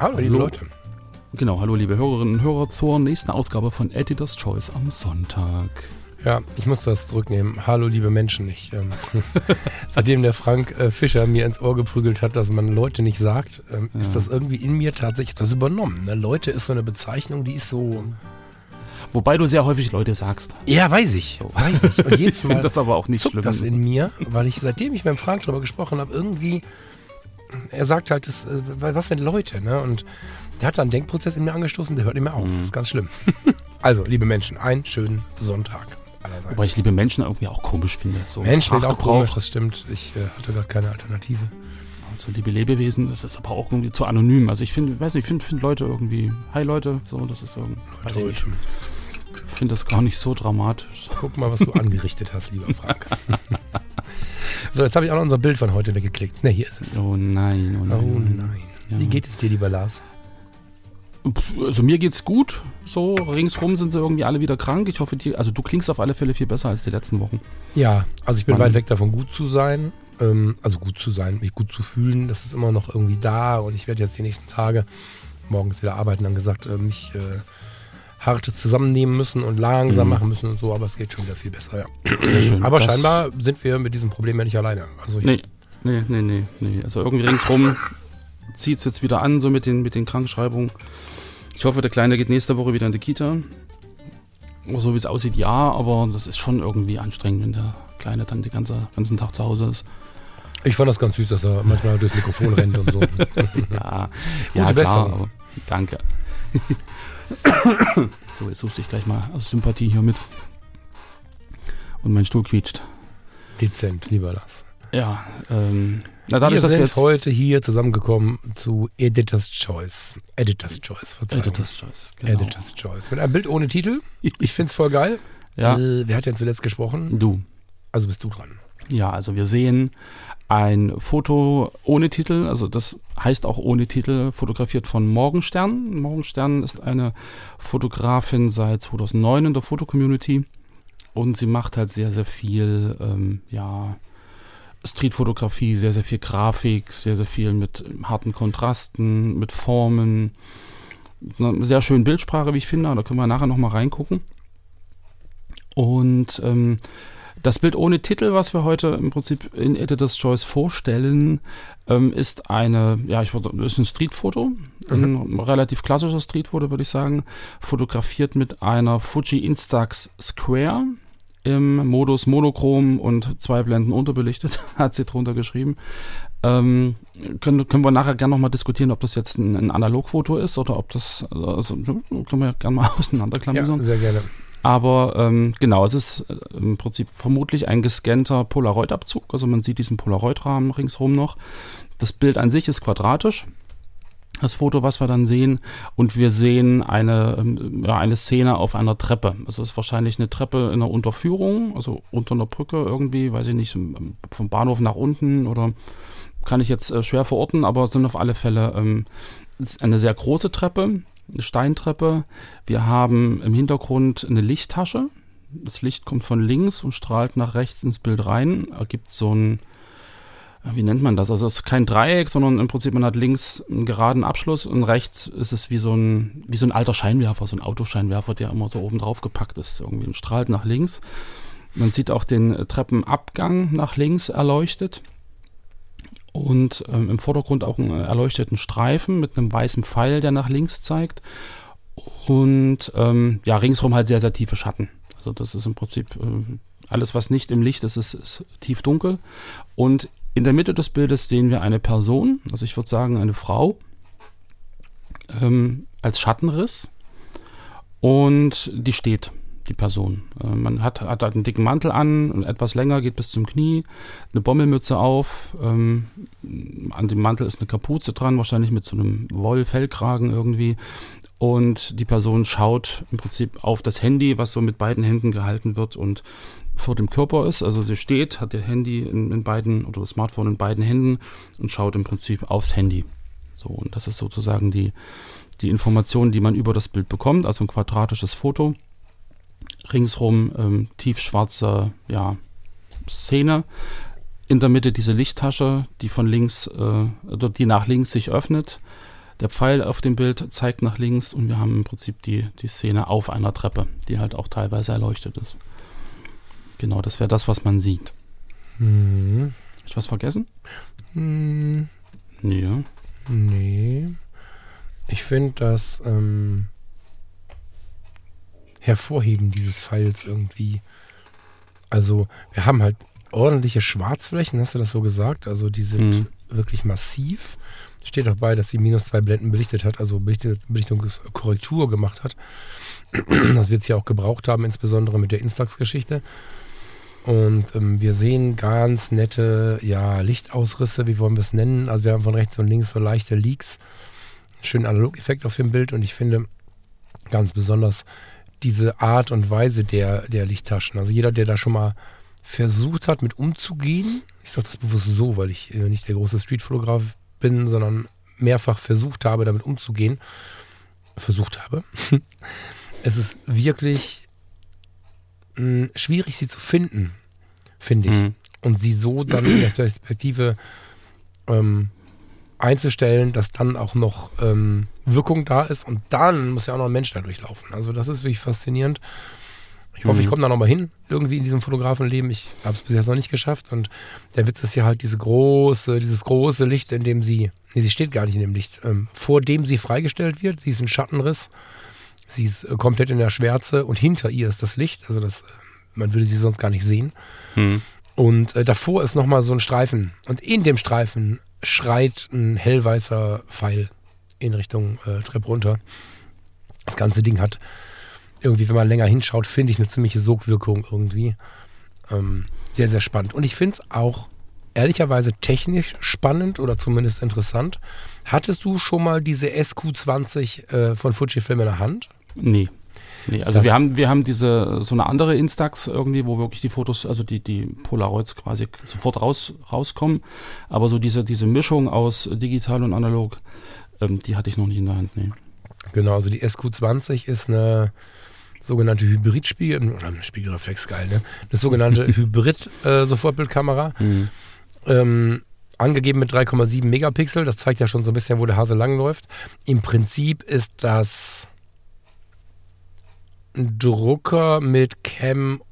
Hallo, liebe Leute. Genau, hallo, liebe Hörerinnen und Hörer zur nächsten Ausgabe von Editor's Choice am Sonntag. Ja, ich muss das zurücknehmen. Hallo, liebe Menschen. Ich, ähm, seitdem der Frank äh, Fischer mir ins Ohr geprügelt hat, dass man Leute nicht sagt, ähm, ja. ist das irgendwie in mir tatsächlich das übernommen. Ne? Leute ist so eine Bezeichnung, die ist so. Wobei du sehr häufig Leute sagst. Ja, weiß ich. So. Weiß ich. Und jedes Mal das aber auch nicht schlimm. das in mir, weil ich, seitdem ich mit dem Frank drüber gesprochen habe, irgendwie, er sagt halt, das, äh, was sind Leute, ne? Und der hat da einen Denkprozess in mir angestoßen, der hört nicht mehr auf. Mhm. Das ist ganz schlimm. also, liebe Menschen, einen schönen Sonntag. Allerseits. Wobei ich liebe Menschen irgendwie auch komisch finde. So Menschen ist auch komisch, das stimmt. Ich äh, hatte gar keine Alternative. Und so liebe Lebewesen, das ist aber auch irgendwie zu anonym. Also ich finde, weiß nicht, ich finde find Leute irgendwie, hi Leute, so, das ist irgendwie. Leute. Ich finde das gar nicht so dramatisch. Guck mal, was du angerichtet hast, lieber Frank. so, jetzt habe ich auch noch unser Bild von heute weggeklickt. Ne, hier ist es. Oh nein, oh nein. Oh nein. Ja. Wie geht es dir, lieber Lars? Also mir geht's gut. So ringsrum sind sie irgendwie alle wieder krank. Ich hoffe, die, also du klingst auf alle Fälle viel besser als die letzten Wochen. Ja, also ich bin Mann. weit weg davon, gut zu sein. Ähm, also gut zu sein, mich gut zu fühlen. Das ist immer noch irgendwie da und ich werde jetzt die nächsten Tage morgens wieder arbeiten. Dann gesagt, äh, mich äh, hart zusammennehmen müssen und langsam mhm. machen müssen und so. Aber es geht schon wieder viel besser. Ja. Schön, aber scheinbar sind wir mit diesem Problem ja nicht alleine. Also nee, nee, nee, nee, nee. Also irgendwie ringsrum zieht es jetzt wieder an, so mit den, mit den Krankschreibungen. Ich hoffe, der Kleine geht nächste Woche wieder in die Kita. So wie es aussieht, ja, aber das ist schon irgendwie anstrengend, wenn der Kleine dann den ganze, ganzen Tag zu Hause ist. Ich fand das ganz süß, dass er manchmal durchs Mikrofon rennt und so. ja, ja klar, danke. so, jetzt suchst du dich gleich mal aus Sympathie hier mit. Und mein Stuhl quietscht. Dezent, lieber Lars. Ja, ähm, na, dadurch, wir sind wir heute hier zusammengekommen zu Editor's Choice. Editor's Choice, Verzeihung. Editor's Choice, genau. Editor's Choice. Mit einem Bild ohne Titel. Ich finde es voll geil. Ja. Äh, wer hat denn zuletzt gesprochen? Du. Also bist du dran. Ja, also wir sehen ein Foto ohne Titel, also das heißt auch ohne Titel, fotografiert von Morgenstern. Morgenstern ist eine Fotografin seit 2009 in der Fotocommunity und sie macht halt sehr, sehr viel, ähm, ja, Streetfotografie, sehr, sehr viel Grafik, sehr, sehr viel mit harten Kontrasten, mit Formen. Eine sehr schöne Bildsprache, wie ich finde. Da können wir nachher nochmal reingucken. Und ähm, das Bild ohne Titel, was wir heute im Prinzip in Editor's Choice vorstellen, ähm, ist eine, ja, ich würde, ist ein Streetfoto, mhm. ein relativ klassisches Streetfoto, würde ich sagen, fotografiert mit einer Fuji Instax Square im Modus monochrom und zwei Blenden unterbelichtet, hat sie drunter geschrieben. Ähm, können, können wir nachher gerne nochmal diskutieren, ob das jetzt ein, ein Analogfoto ist oder ob das, also, können wir gerne mal auseinanderklammern. Ja, sehr gerne. Aber ähm, genau, es ist äh, im Prinzip vermutlich ein gescannter Polaroid-Abzug. Also man sieht diesen Polaroid-Rahmen ringsherum noch. Das Bild an sich ist quadratisch das Foto, was wir dann sehen. Und wir sehen eine, ähm, ja, eine Szene auf einer Treppe. Also es ist wahrscheinlich eine Treppe in einer Unterführung, also unter einer Brücke irgendwie, weiß ich nicht, vom Bahnhof nach unten oder kann ich jetzt äh, schwer verorten, aber sind auf alle Fälle ähm, eine sehr große Treppe, eine Steintreppe. Wir haben im Hintergrund eine Lichttasche. Das Licht kommt von links und strahlt nach rechts ins Bild rein, ergibt so ein wie nennt man das? Also es ist kein Dreieck, sondern im Prinzip man hat links einen geraden Abschluss und rechts ist es wie so ein, wie so ein alter Scheinwerfer, so ein Autoscheinwerfer, der immer so oben drauf gepackt ist, irgendwie und strahlt nach links. Man sieht auch den Treppenabgang nach links erleuchtet und ähm, im Vordergrund auch einen erleuchteten Streifen mit einem weißen Pfeil, der nach links zeigt. Und ähm, ja, ringsherum halt sehr, sehr tiefe Schatten. Also das ist im Prinzip äh, alles, was nicht im Licht ist, ist, ist tief dunkel. Und in der Mitte des Bildes sehen wir eine Person, also ich würde sagen eine Frau, ähm, als Schattenriss. Und die steht. Die Person. Äh, man hat, hat einen dicken Mantel an etwas länger, geht bis zum Knie, eine Bommelmütze auf, ähm, an dem Mantel ist eine Kapuze dran, wahrscheinlich mit so einem Wollfellkragen irgendwie. Und die Person schaut im Prinzip auf das Handy, was so mit beiden Händen gehalten wird und vor dem Körper ist. Also sie steht, hat ihr Handy in, in beiden oder das Smartphone in beiden Händen und schaut im Prinzip aufs Handy. So, und das ist sozusagen die, die Information, die man über das Bild bekommt, also ein quadratisches Foto. Ringsrum ähm, tiefschwarze ja, Szene. In der Mitte diese Lichttasche, die von links, äh, oder die nach links sich öffnet. Der Pfeil auf dem Bild zeigt nach links und wir haben im Prinzip die, die Szene auf einer Treppe, die halt auch teilweise erleuchtet ist. Genau, das wäre das, was man sieht. Hm. Hast du was vergessen? Hm. Ja. Nee. Ich finde das ähm, Hervorheben dieses Pfeils irgendwie. Also, wir haben halt ordentliche Schwarzflächen, hast du das so gesagt? Also, die sind Mhm. wirklich massiv. Steht auch bei, dass sie minus zwei Blenden belichtet hat, also Belichtungskorrektur gemacht hat. Das wird sie auch gebraucht haben, insbesondere mit der Instax-Geschichte. Und ähm, wir sehen ganz nette ja, Lichtausrisse, wie wollen wir es nennen? Also wir haben von rechts und links so leichte Leaks. Schönen Analogeffekt auf dem Bild und ich finde ganz besonders diese Art und Weise der, der Lichttaschen. Also jeder, der da schon mal versucht hat, mit umzugehen, ich sage das bewusst so, weil ich äh, nicht der große Streetfotograf bin, sondern mehrfach versucht habe, damit umzugehen, versucht habe. es ist wirklich mh, schwierig, sie zu finden, finde ich. Mhm. Und sie so dann in der Perspektive ähm, einzustellen, dass dann auch noch ähm, Wirkung da ist und dann muss ja auch noch ein Mensch da durchlaufen. Also das ist wirklich faszinierend. Ich hoffe, Mhm. ich komme da noch mal hin, irgendwie in diesem Fotografenleben. Ich habe es bis jetzt noch nicht geschafft. Und der Witz ist ja halt diese große, dieses große Licht, in dem sie, nee, sie steht gar nicht in dem Licht, ähm, vor dem sie freigestellt wird. Sie ist ein Schattenriss. Sie ist äh, komplett in der Schwärze und hinter ihr ist das Licht. Also das, äh, man würde sie sonst gar nicht sehen. Mhm. Und äh, davor ist nochmal so ein Streifen. Und in dem Streifen schreit ein hellweißer Pfeil in Richtung äh, Treppe runter. Das ganze Ding hat irgendwie, wenn man länger hinschaut, finde ich eine ziemliche Sogwirkung irgendwie. Ähm, sehr, sehr spannend. Und ich finde es auch ehrlicherweise technisch spannend oder zumindest interessant. Hattest du schon mal diese SQ20 äh, von Fujifilm in der Hand? Nee. Nee, also Das- wir haben, wir haben diese, so eine andere Instax irgendwie, wo wirklich die Fotos, also die, die Polaroids quasi sofort raus, rauskommen. Aber so diese, diese Mischung aus digital und analog, ähm, die hatte ich noch nicht in der Hand, nee. Genau, also die SQ20 ist eine sogenannte Hybridspiegel, äh, Spiegelreflex geil, ne? Eine sogenannte Hybrid-Sofortbildkamera. Mhm. Ähm, angegeben mit 3,7 Megapixel. Das zeigt ja schon so ein bisschen, wo der Hase langläuft. Im Prinzip ist das Drucker mit Cam.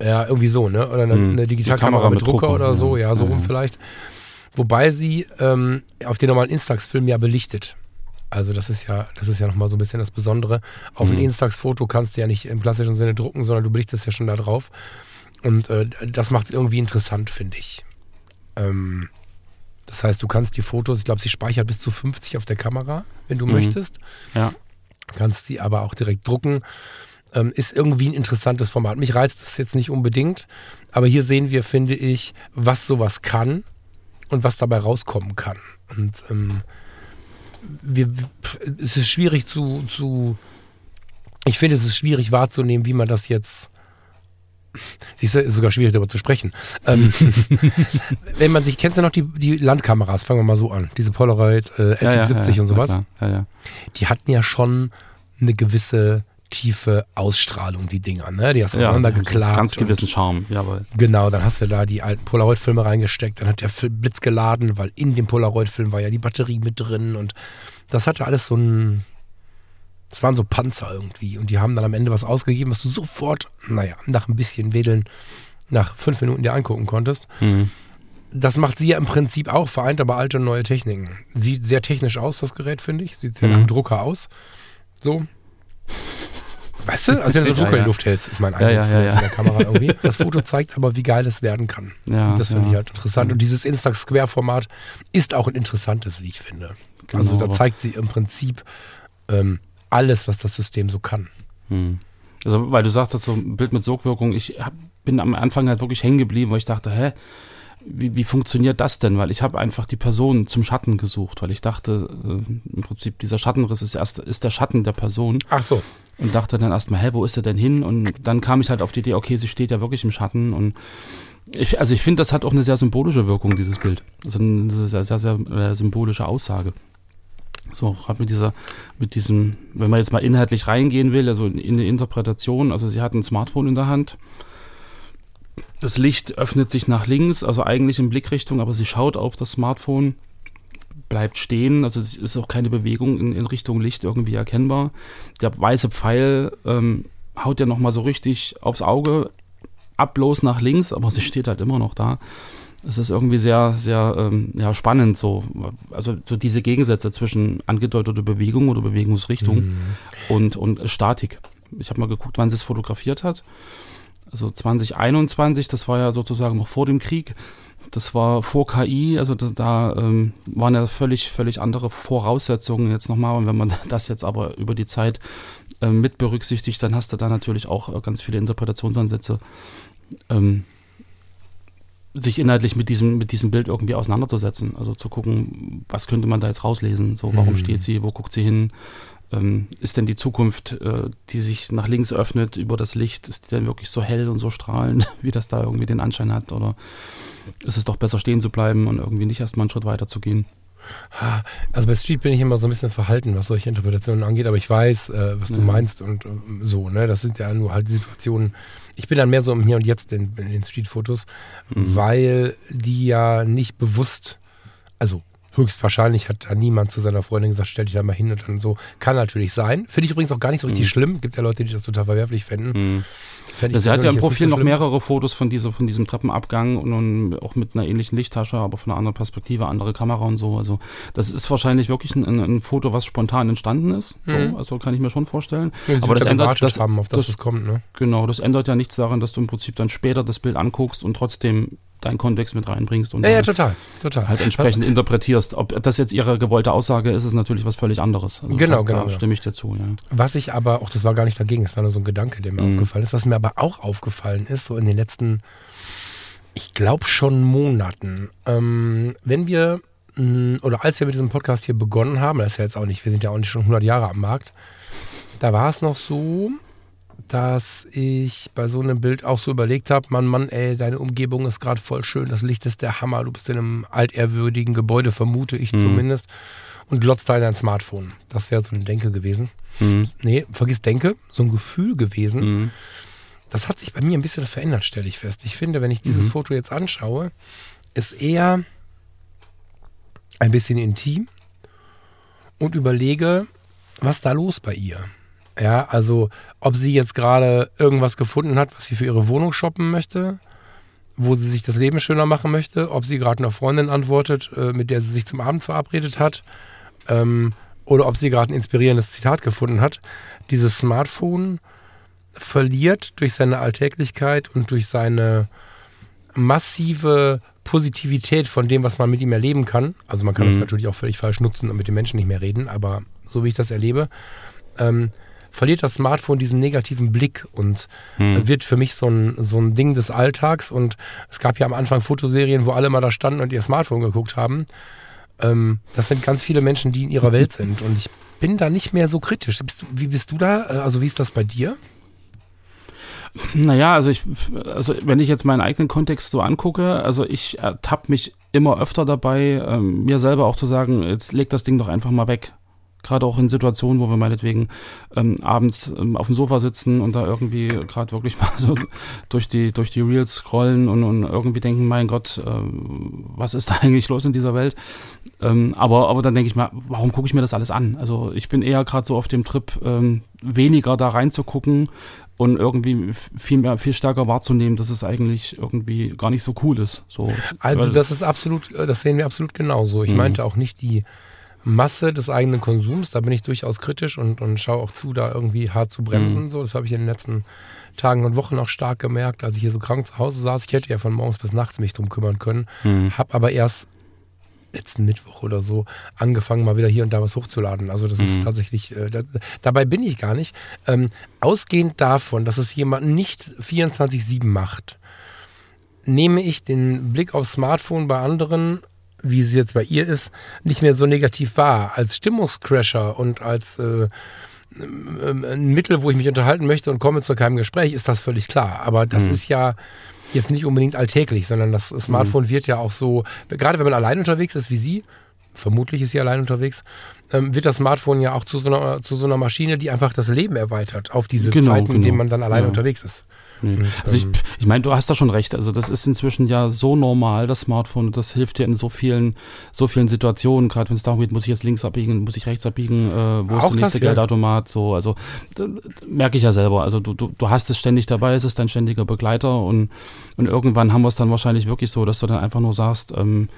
Ja, irgendwie so, ne? Oder eine, Mhm. eine Digitalkamera Kamera mit mit Drucker, Drucker, oder so, ja. ja, so Ja, rum ja. vielleicht. Wobei sie ähm, auf den normalen Instax-Film ja belichtet. Also das ist ja, das ist ja nochmal so ein bisschen das Besondere. Auf ein Mhm. Instax-Foto kannst du ja nicht im klassischen Sinne drucken, sondern du belichtest ja schon da drauf. Und äh, das macht es irgendwie interessant, finde ich. Ähm, das heißt, du kannst die Fotos, ich glaube, sie speichert bis zu 50 auf der Kamera, wenn du Mhm. möchtest. Ja. Kannst sie aber auch direkt drucken. Ähm, ist irgendwie ein interessantes Format. Mich reizt das jetzt nicht unbedingt, aber hier sehen wir, finde ich, was sowas kann und was dabei rauskommen kann. Und ähm, wir, es ist schwierig zu, zu ich finde, es ist schwierig wahrzunehmen, wie man das jetzt Siehst du, ist sogar schwierig darüber zu sprechen. Ähm, wenn man sich, kennst du noch die, die Landkameras, fangen wir mal so an, diese Polaroid äh, Ja, ja, SX70 ja, und sowas, die hatten ja schon eine gewisse tiefe Ausstrahlung, die Dinger, ne? Die hast du ja auseinandergeklappt. Ganz gewissen Charme, jawohl. Genau, dann hast du da die alten Polaroid-Filme reingesteckt, dann hat der Blitz geladen, weil in dem Polaroid-Film war ja die Batterie mit drin und das hatte alles so ein. Das waren so Panzer irgendwie und die haben dann am Ende was ausgegeben, was du sofort, naja, nach ein bisschen Wedeln, nach fünf Minuten dir angucken konntest. Mhm. Das macht sie ja im Prinzip auch, vereint aber alte und neue Techniken. Sieht sehr technisch aus, das Gerät, finde ich. Sieht sehr Mhm. nach einem Drucker aus. So. Weißt du, als wenn du so einen Ja, Drucker in die Luft hältst, ist mein Eindruck ja, ja, der- ja. von der Kamera irgendwie. Das Foto zeigt aber, wie geil es werden kann. Ja, Und das finde ich halt interessant. Und dieses Instax Square-Format ist auch ein interessantes, wie ich finde. also Genau, da aber- zeigt sie im Prinzip ähm, alles, was das System so kann. Hm. Also, weil du sagst, das so ein Bild mit Sogwirkung, ich hab, bin am Anfang halt wirklich hängen geblieben, weil ich dachte, hä, wie, wie funktioniert das denn? Weil ich habe einfach die Person zum Schatten gesucht, weil ich dachte, äh, im Prinzip dieser Schattenriss ist erst ist der Schatten der Person. Ach so. Und dachte dann erstmal, hä, wo ist er denn hin? Und dann kam ich halt auf die Idee, okay, sie steht ja wirklich im Schatten und ich, also ich finde, das hat auch eine sehr symbolische Wirkung, dieses Bild. Also eine sehr, sehr, sehr, sehr symbolische Aussage. So, gerade mit dieser, mit diesem, wenn man jetzt mal inhaltlich reingehen will, also in, die Interpretation, also sie hat ein Smartphone in der Hand. Das Licht öffnet sich nach links, also eigentlich in Blickrichtung, aber sie schaut auf das Smartphone, bleibt stehen, also es ist auch keine Bewegung in, in Richtung Licht irgendwie erkennbar. Der weiße Pfeil ähm, haut ja nochmal so richtig aufs Auge, ab bloß nach links, aber sie steht halt immer noch da es ist irgendwie sehr, sehr ähm, ja, spannend, so. Also so diese Gegensätze zwischen angedeuteter Bewegung oder Bewegungsrichtung mhm. und, und Statik. Ich habe mal geguckt, wann sie es fotografiert hat. Also 2021, das war ja sozusagen noch vor dem Krieg. Das war vor KI, also da, da ähm, waren ja völlig, völlig andere Voraussetzungen jetzt nochmal. Und wenn man das jetzt aber über die Zeit äh, mit berücksichtigt, dann hast du da natürlich auch äh, ganz viele Interpretationsansätze. Ähm, sich inhaltlich mit diesem, mit diesem Bild irgendwie auseinanderzusetzen. Also zu gucken, was könnte man da jetzt rauslesen? So, warum mhm. steht sie, wo guckt sie hin? Ähm, ist denn die Zukunft, äh, die sich nach links öffnet über das Licht, ist die denn wirklich so hell und so strahlend, wie das da irgendwie den Anschein hat? Oder ist es doch besser stehen zu bleiben und irgendwie nicht erstmal einen Schritt weiter zu gehen? Also bei Street bin ich immer so ein bisschen verhalten, was solche Interpretationen angeht, aber ich weiß, äh, was du ja. meinst und äh, so, ne? Das sind ja nur halt die Situationen, ich bin dann mehr so im Hier und Jetzt in, in den Streetfotos, mhm. weil die ja nicht bewusst, also höchstwahrscheinlich hat da niemand zu seiner Freundin gesagt, stell dich da mal hin und dann so. Kann natürlich sein. Finde ich übrigens auch gar nicht so richtig mhm. schlimm. Gibt ja Leute, die das total verwerflich fänden. Mhm. Ja, sie hat ja im Profil so noch mehrere Fotos von, dieser, von diesem Treppenabgang und, und, auch mit einer ähnlichen Lichttasche, aber von einer anderen Perspektive, andere Kamera und so. Also das ist wahrscheinlich wirklich ein, ein Foto, was spontan entstanden ist. Mhm. also kann ich mir schon vorstellen. Ja, aber das ändert das, haben, auf das, das kommt. Ne? Genau, das ändert ja nichts daran, dass du im Prinzip dann später das Bild anguckst und trotzdem deinen Kontext mit reinbringst und ja, ja, total, total. halt entsprechend was, interpretierst. Ob das jetzt ihre gewollte Aussage ist, ist natürlich was völlig anderes. Also genau, da, genau. Da stimme ich dir zu, ja. Was ich aber, auch das war gar nicht dagegen, das war nur so ein Gedanke, der mir mhm. aufgefallen ist. Was mir aber auch aufgefallen ist, so in den letzten, ich glaube schon Monaten, ähm, wenn wir, mh, mm, oder als wir mit diesem Podcast hier begonnen haben, das ist ja jetzt auch nicht, wir sind ja auch nicht schon 100 Jahre am Markt, da war es noch so, dass ich bei so einem Bild auch so überlegt habe, Mann, Mann, ey, deine Umgebung ist gerade voll schön, das Licht ist der Hammer, du bist in einem altehrwürdigen Gebäude, vermute ich mhm. zumindest, und glotzt da in dein Smartphone. Das wäre so ein Denke gewesen. Mhm. Nee, vergiss Denke, so ein Gefühl gewesen. Mhm. Das hat sich bei mir ein bisschen verändert, stelle ich fest. Ich finde, wenn ich dieses mhm. Foto jetzt anschaue, ist eher ein bisschen intim und überlege, was da los bei ihr? Ja, also ob sie jetzt gerade irgendwas gefunden hat, was sie für ihre Wohnung shoppen möchte, wo sie sich das Leben schöner machen möchte, ob sie gerade einer Freundin antwortet, äh, mit der sie sich zum Abend verabredet hat, ähm, oder ob sie gerade ein inspirierendes Zitat gefunden hat. Dieses Smartphone verliert durch seine Alltäglichkeit und durch seine massive Positivität von dem, was man mit ihm erleben kann. Also man kann es mhm. natürlich auch völlig falsch nutzen und mit den Menschen nicht mehr reden, aber so wie ich das erlebe, ähm, verliert das Smartphone diesen negativen Blick und hm. wird für mich so ein, so ein Ding des Alltags. Und es gab ja am Anfang Fotoserien, wo alle mal da standen und ihr Smartphone geguckt haben. Ähm, das sind ganz viele Menschen, die in ihrer Welt sind. Und ich bin da nicht mehr so kritisch. Bist du, wie bist du da? Äh, also wie ist das bei dir? Naja, also ich, also wenn ich jetzt meinen eigenen Kontext so angucke, also ich ertappe mich immer öfter dabei, ähm, mir selber auch zu sagen, jetzt leg das Ding doch einfach mal weg. Gerade auch in Situationen, wo wir meinetwegen ähm, abends ähm, auf dem Sofa sitzen und da irgendwie gerade wirklich mal so durch die, durch die Reels scrollen und, und irgendwie denken, mein Gott, äh, was ist da eigentlich los in dieser Welt? Ähm, aber, aber dann denke ich mal, warum gucke ich mir das alles an? Also ich bin eher gerade so auf dem Trip, ähm, weniger da reinzugucken und irgendwie viel mehr, viel stärker wahrzunehmen, dass es eigentlich irgendwie gar nicht so cool ist. So, also das ist absolut, das sehen wir absolut genauso. Ich mhm. meinte auch nicht die Masse des eigenen Konsums. Da bin ich durchaus kritisch und, und schaue auch zu, da irgendwie hart zu bremsen. Mhm. So, das habe ich in den letzten Tagen und Wochen auch stark gemerkt, als ich hier so krank zu Hause saß. Ich hätte ja von morgens bis nachts mich drum kümmern können, mhm. habe aber erst letzten Mittwoch oder so angefangen, mal wieder hier und da was hochzuladen. Also das mhm. ist tatsächlich, äh, da, dabei bin ich gar nicht. Ähm, ausgehend davon, dass es jemand nicht 24-7 macht, nehme ich den Blick aufs Smartphone bei anderen, wie es jetzt bei ihr ist, nicht mehr so negativ wahr. Als Stimmungscrasher und als äh, ein Mittel, wo ich mich unterhalten möchte und komme zu keinem Gespräch, ist das völlig klar. Aber das mhm. ist ja jetzt nicht unbedingt alltäglich, sondern das Smartphone mhm. wird ja auch so, gerade wenn man allein unterwegs ist wie Sie, vermutlich ist sie allein unterwegs, ähm, wird das Smartphone ja auch zu so, einer, zu so einer Maschine, die einfach das Leben erweitert auf diese genau, Zeiten, genau. in denen man dann allein ja. unterwegs ist. Nee. Und, also ich, ich meine, du hast da schon recht. Also das ist inzwischen ja so normal, das Smartphone. Das hilft dir in so vielen, so vielen Situationen. Gerade wenn es darum geht, muss ich jetzt links abbiegen, muss ich rechts abbiegen, äh, wo ist der nächste das, Geldautomat? So, also merke ich ja selber. Also du, du, du hast es ständig dabei, es ist dein ständiger Begleiter und, und irgendwann haben wir es dann wahrscheinlich wirklich so, dass du dann einfach nur sagst, ähm,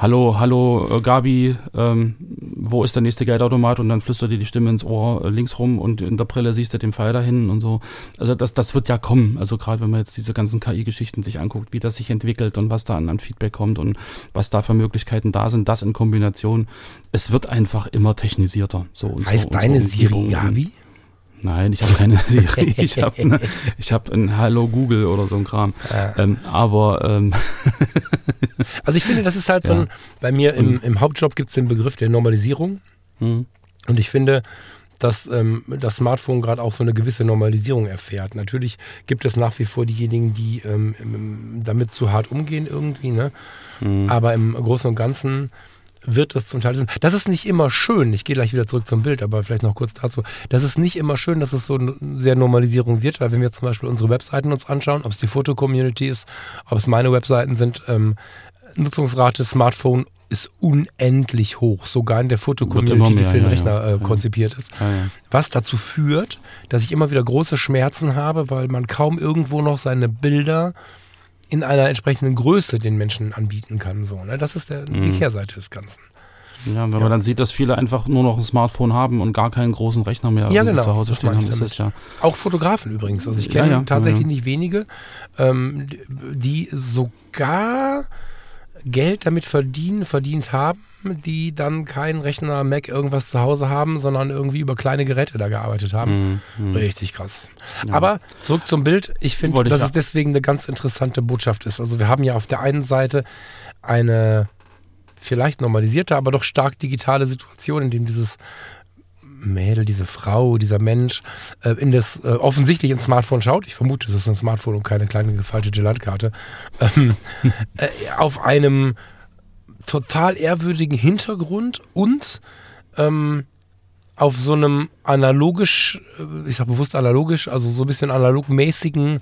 hallo, hallo äh, Gabi, ähm, wo ist der nächste Geldautomat? Und dann flüstert dir die Stimme ins Ohr äh, links rum und in der Brille siehst du den Pfeil dahin und so. Also das, das wird ja kommen. Also gerade wenn man jetzt diese ganzen KI-Geschichten sich anguckt, wie das sich entwickelt und was da an, an Feedback kommt und was da für Möglichkeiten da sind, das in Kombination. Es wird einfach immer technisierter. So und heißt so deine Siri Gabi? Nein, ich habe keine Siri. Ich habe ne, hab ein Hallo Google oder so ein Kram. Ja. Ähm, aber ähm also ich finde, das ist halt ja. so ein, bei mir im, im Hauptjob gibt es den Begriff der Normalisierung. Mhm. Und ich finde, dass ähm, das Smartphone gerade auch so eine gewisse Normalisierung erfährt. Natürlich gibt es nach wie vor diejenigen, die ähm, damit zu hart umgehen irgendwie, ne? Mhm. Aber im Großen und Ganzen wird das zum Teil. Das ist nicht immer schön. Ich gehe gleich wieder zurück zum Bild, aber vielleicht noch kurz dazu. Das ist nicht immer schön, dass es so eine sehr Normalisierung wird, weil wenn wir zum Beispiel unsere Webseiten uns anschauen, ob es die Foto-Community ist, ob es meine Webseiten sind, ähm, Nutzungsrate Smartphone ist unendlich hoch, sogar in der Foto-Community, die für den ja, Rechner äh, ja. konzipiert ist. Ja, was dazu führt, dass ich immer wieder große Schmerzen habe, weil man kaum irgendwo noch seine Bilder in einer entsprechenden Größe den Menschen anbieten kann. So, ne? Das ist der, mhm. die Kehrseite des Ganzen. Ja, wenn ja. man dann sieht, dass viele einfach nur noch ein Smartphone haben und gar keinen großen Rechner mehr ja, genau, zu Hause stehen haben, ist das ja. Auch Fotografen übrigens. Also ich kenne ja, tatsächlich nicht wenige, ähm, die sogar Geld damit verdienen, verdient haben, die dann keinen Rechner, Mac, irgendwas zu Hause haben, sondern irgendwie über kleine Geräte da gearbeitet haben. Mhm. Richtig krass. Ja. Aber zurück zum Bild. Ich finde, dass es deswegen eine ganz interessante Botschaft ist. Also wir haben ja auf der einen Seite eine vielleicht normalisierte, aber doch stark digitale Situation, in dem dieses Mädel, diese Frau, dieser Mensch äh, in das äh, offensichtlich ins Smartphone schaut. Ich vermute, es ist ein Smartphone und keine kleine gefaltete Landkarte. Ähm, äh, auf einem total ehrwürdigen Hintergrund und ähm, auf so einem analogisch, äh, ich sag bewusst analogisch, also so ein bisschen analogmäßigen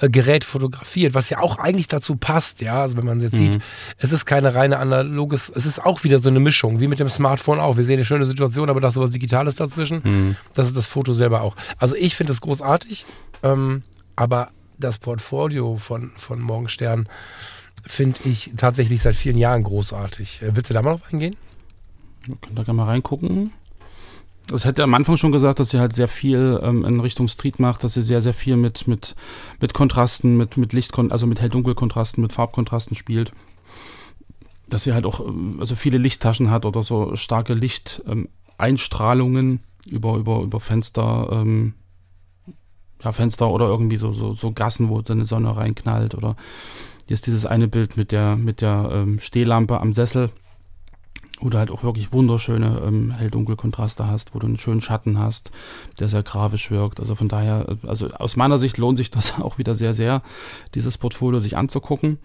äh, Gerät fotografiert, was ja auch eigentlich dazu passt, ja. Also wenn man jetzt mhm. sieht, es ist keine reine analoges, es ist auch wieder so eine Mischung, wie mit dem Smartphone auch. Wir sehen eine schöne Situation, aber da ist sowas Digitales dazwischen. Mhm. Das ist das Foto selber auch. Also ich finde es großartig, ähm, aber das Portfolio von, von Morgenstern finde ich tatsächlich seit vielen Jahren großartig. Äh, willst du da mal drauf eingehen? Könnt ihr gerne mal reingucken. Das hätte am Anfang schon gesagt, dass sie halt sehr viel ähm, in Richtung Street macht, dass sie sehr, sehr viel mit, mit, mit Kontrasten, mit, mit Licht, also mit Hell-Dunkel-Kontrasten, mit Farbkontrasten spielt. Dass sie halt auch ähm, also viele Lichttaschen hat oder so starke Lichteinstrahlungen ähm, über, über, über Fenster, ähm, ja, Fenster oder irgendwie so, so, so Gassen, wo dann die Sonne reinknallt. Oder hier ist dieses eine Bild mit der, mit der ähm, Stehlampe am Sessel wo du halt auch wirklich wunderschöne ähm, Hell-Dunkel-Kontraste hast, wo du einen schönen Schatten hast, der sehr grafisch wirkt. Also von daher, also aus meiner Sicht lohnt sich das auch wieder sehr, sehr, dieses Portfolio sich anzugucken.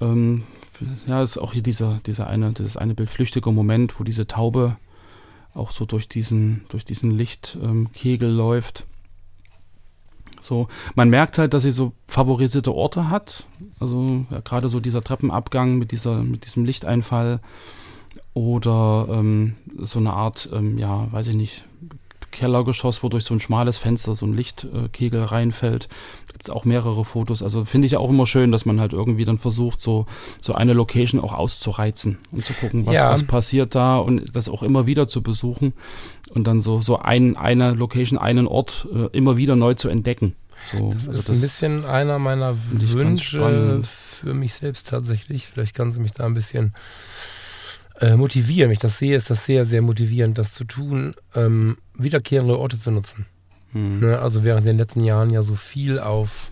Ähm, ja, ist auch hier dieser, dieser eine, dieses eine Bild flüchtiger Moment, wo diese Taube auch so durch diesen, durch diesen Lichtkegel ähm, läuft. So, man merkt halt, dass sie so favorisierte Orte hat. Also ja, gerade so dieser Treppenabgang mit dieser, mit diesem Lichteinfall oder ähm, so eine Art, ähm, ja, weiß ich nicht, Kellergeschoss, wo durch so ein schmales Fenster so ein Lichtkegel reinfällt. Gibt es auch mehrere Fotos. Also finde ich auch immer schön, dass man halt irgendwie dann versucht, so, so eine Location auch auszureizen und zu gucken, was, ja. was passiert da und das auch immer wieder zu besuchen und dann so, so ein, eine Location, einen Ort äh, immer wieder neu zu entdecken. So, das also ist das ein bisschen einer meiner Wünsche für mich selbst tatsächlich. Vielleicht kannst du mich da ein bisschen äh, motivieren. Wenn ich das sehe, ist das sehr, sehr motivierend, das zu tun, ähm, wiederkehrende Orte zu nutzen. Hm. Ne? Also während den letzten Jahren ja so viel auf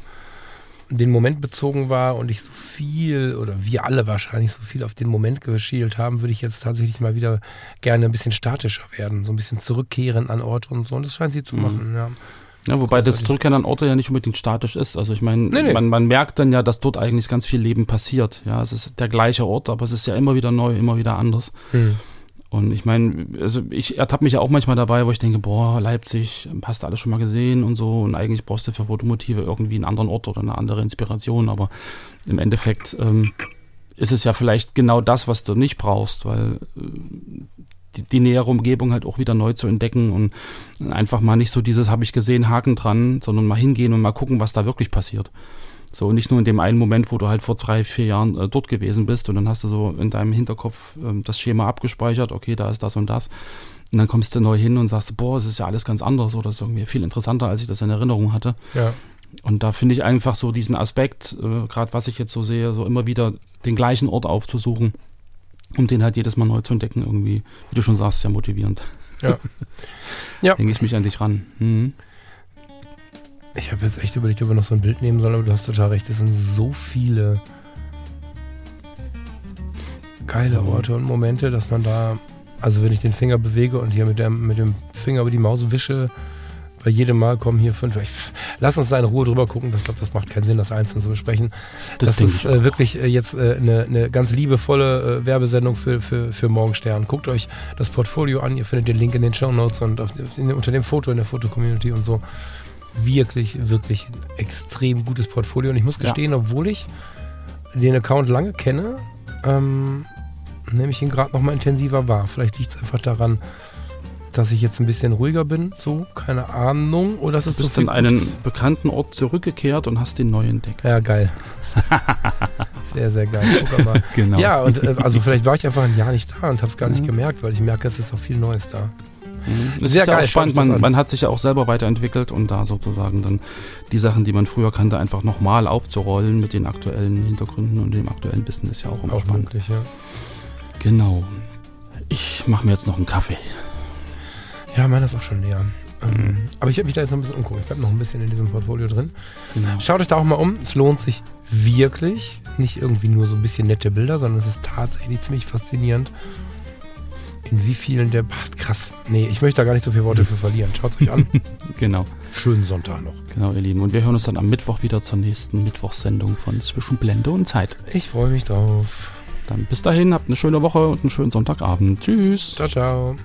den Moment bezogen war und ich so viel oder wir alle wahrscheinlich so viel auf den Moment geschielt haben, würde ich jetzt tatsächlich mal wieder gerne ein bisschen statischer werden, so ein bisschen zurückkehren an Orte und so. Und das scheint sie zu Mhm. machen, ja. Ja, wobei das. Zurückkehren an Orte ja nicht unbedingt statisch ist. Also ich meine, Nee, nee. Man, man merkt dann ja, dass dort eigentlich ganz viel Leben passiert. Ja, es ist der gleiche Ort, aber es ist ja immer wieder neu, immer wieder anders. Hm. Und ich meine, also ich ertappe mich ja auch manchmal dabei, wo ich denke, boah, Leipzig, hast du alles schon mal gesehen und so. Und eigentlich brauchst du für Fotomotive irgendwie einen anderen Ort oder eine andere Inspiration. Aber im Endeffekt ähm, ist es ja vielleicht genau das, was du nicht brauchst, weil äh, die, die nähere Umgebung halt auch wieder neu zu entdecken und einfach mal nicht so dieses habe ich gesehen, Haken dran, sondern mal hingehen und mal gucken, was da wirklich passiert. So, nicht nur in dem einen Moment, wo du halt vor drei, vier Jahren äh, dort gewesen bist und dann hast du so in deinem Hinterkopf ähm, das Schema abgespeichert, okay, da ist das und das. Und dann kommst du neu hin und sagst, boah, es ist ja alles ganz anders oder es ist irgendwie viel interessanter, als ich das in Erinnerung hatte. Ja. Und da finde ich einfach so diesen Aspekt, äh, gerade was ich jetzt so sehe, so immer wieder den gleichen Ort aufzusuchen, um den halt jedes Mal neu zu entdecken, irgendwie, wie du schon sagst, sehr motivierend. Ja. Ja. Hänge ich mich an dich ran. Mhm. Ich habe jetzt echt überlegt, ob wir noch so ein Bild nehmen sollen, aber du hast total recht. Es sind so viele geile Mhm. Orte und Momente, dass man da, also wenn ich den Finger bewege und hier mit dem, mit dem Finger über die Maus wische, bei jedem Mal kommen hier fünf. Ich, lass uns da in Ruhe drüber gucken. Ich glaube, das macht keinen Sinn, das einzeln zu besprechen. Das, Das, ist äh, wirklich äh, jetzt äh, eine, eine ganz liebevolle äh, Werbesendung für, für, für Morgenstern. Guckt euch das Portfolio an. Ihr findet den Link in den Show Notes und auf, in, unter dem Foto in der Foto-Community und so. Wirklich, wirklich ein extrem gutes Portfolio. Und ich muss Ja. gestehen, obwohl ich den Account lange kenne, ähm, nehme ich ihn gerade noch mal intensiver wahr. Vielleicht liegt es einfach daran, dass ich jetzt ein bisschen ruhiger bin. So, keine Ahnung. Oder Du ist so bist viel an einen Gutes. bekannten Ort zurückgekehrt und hast den neu entdeckt. Ja, geil. sehr, sehr geil. Guck mal. Genau. Ja, und äh, also vielleicht war ich einfach ein Jahr nicht da und habe es gar nicht Mhm. gemerkt, weil ich merke, es ist auch viel Neues da. Mhm. Es Sehr ist ja geil, auch spannend, man, an. man hat sich ja auch selber weiterentwickelt und da sozusagen dann die Sachen, die man früher kannte, einfach nochmal aufzurollen mit den aktuellen Hintergründen und dem aktuellen Wissen ist ja auch immer Auch spannend. möglich, ja. Genau. Ich mache mir jetzt noch einen Kaffee. Ja, meiner ist auch schon leer. Ähm, Mhm. aber ich werde mich da jetzt noch ein bisschen umgucken. Ich bleibe noch ein bisschen in diesem Portfolio drin. Genau. Schaut euch da auch mal um. Es lohnt sich wirklich. Nicht irgendwie nur so ein bisschen nette Bilder, sondern es ist tatsächlich ziemlich faszinierend. In wie vielen der. Ach, krass. Nee, ich möchte da gar nicht so viele Worte für verlieren. Schaut es euch an. Genau. Schönen Sonntag noch. Genau, ihr Lieben. Und wir hören uns dann am Mittwoch wieder zur nächsten Mittwochssendung von Zwischen Blende und Zeit. Ich freue mich drauf. Dann bis dahin, habt eine schöne Woche und einen schönen Sonntagabend. Tschüss. Ciao, ciao.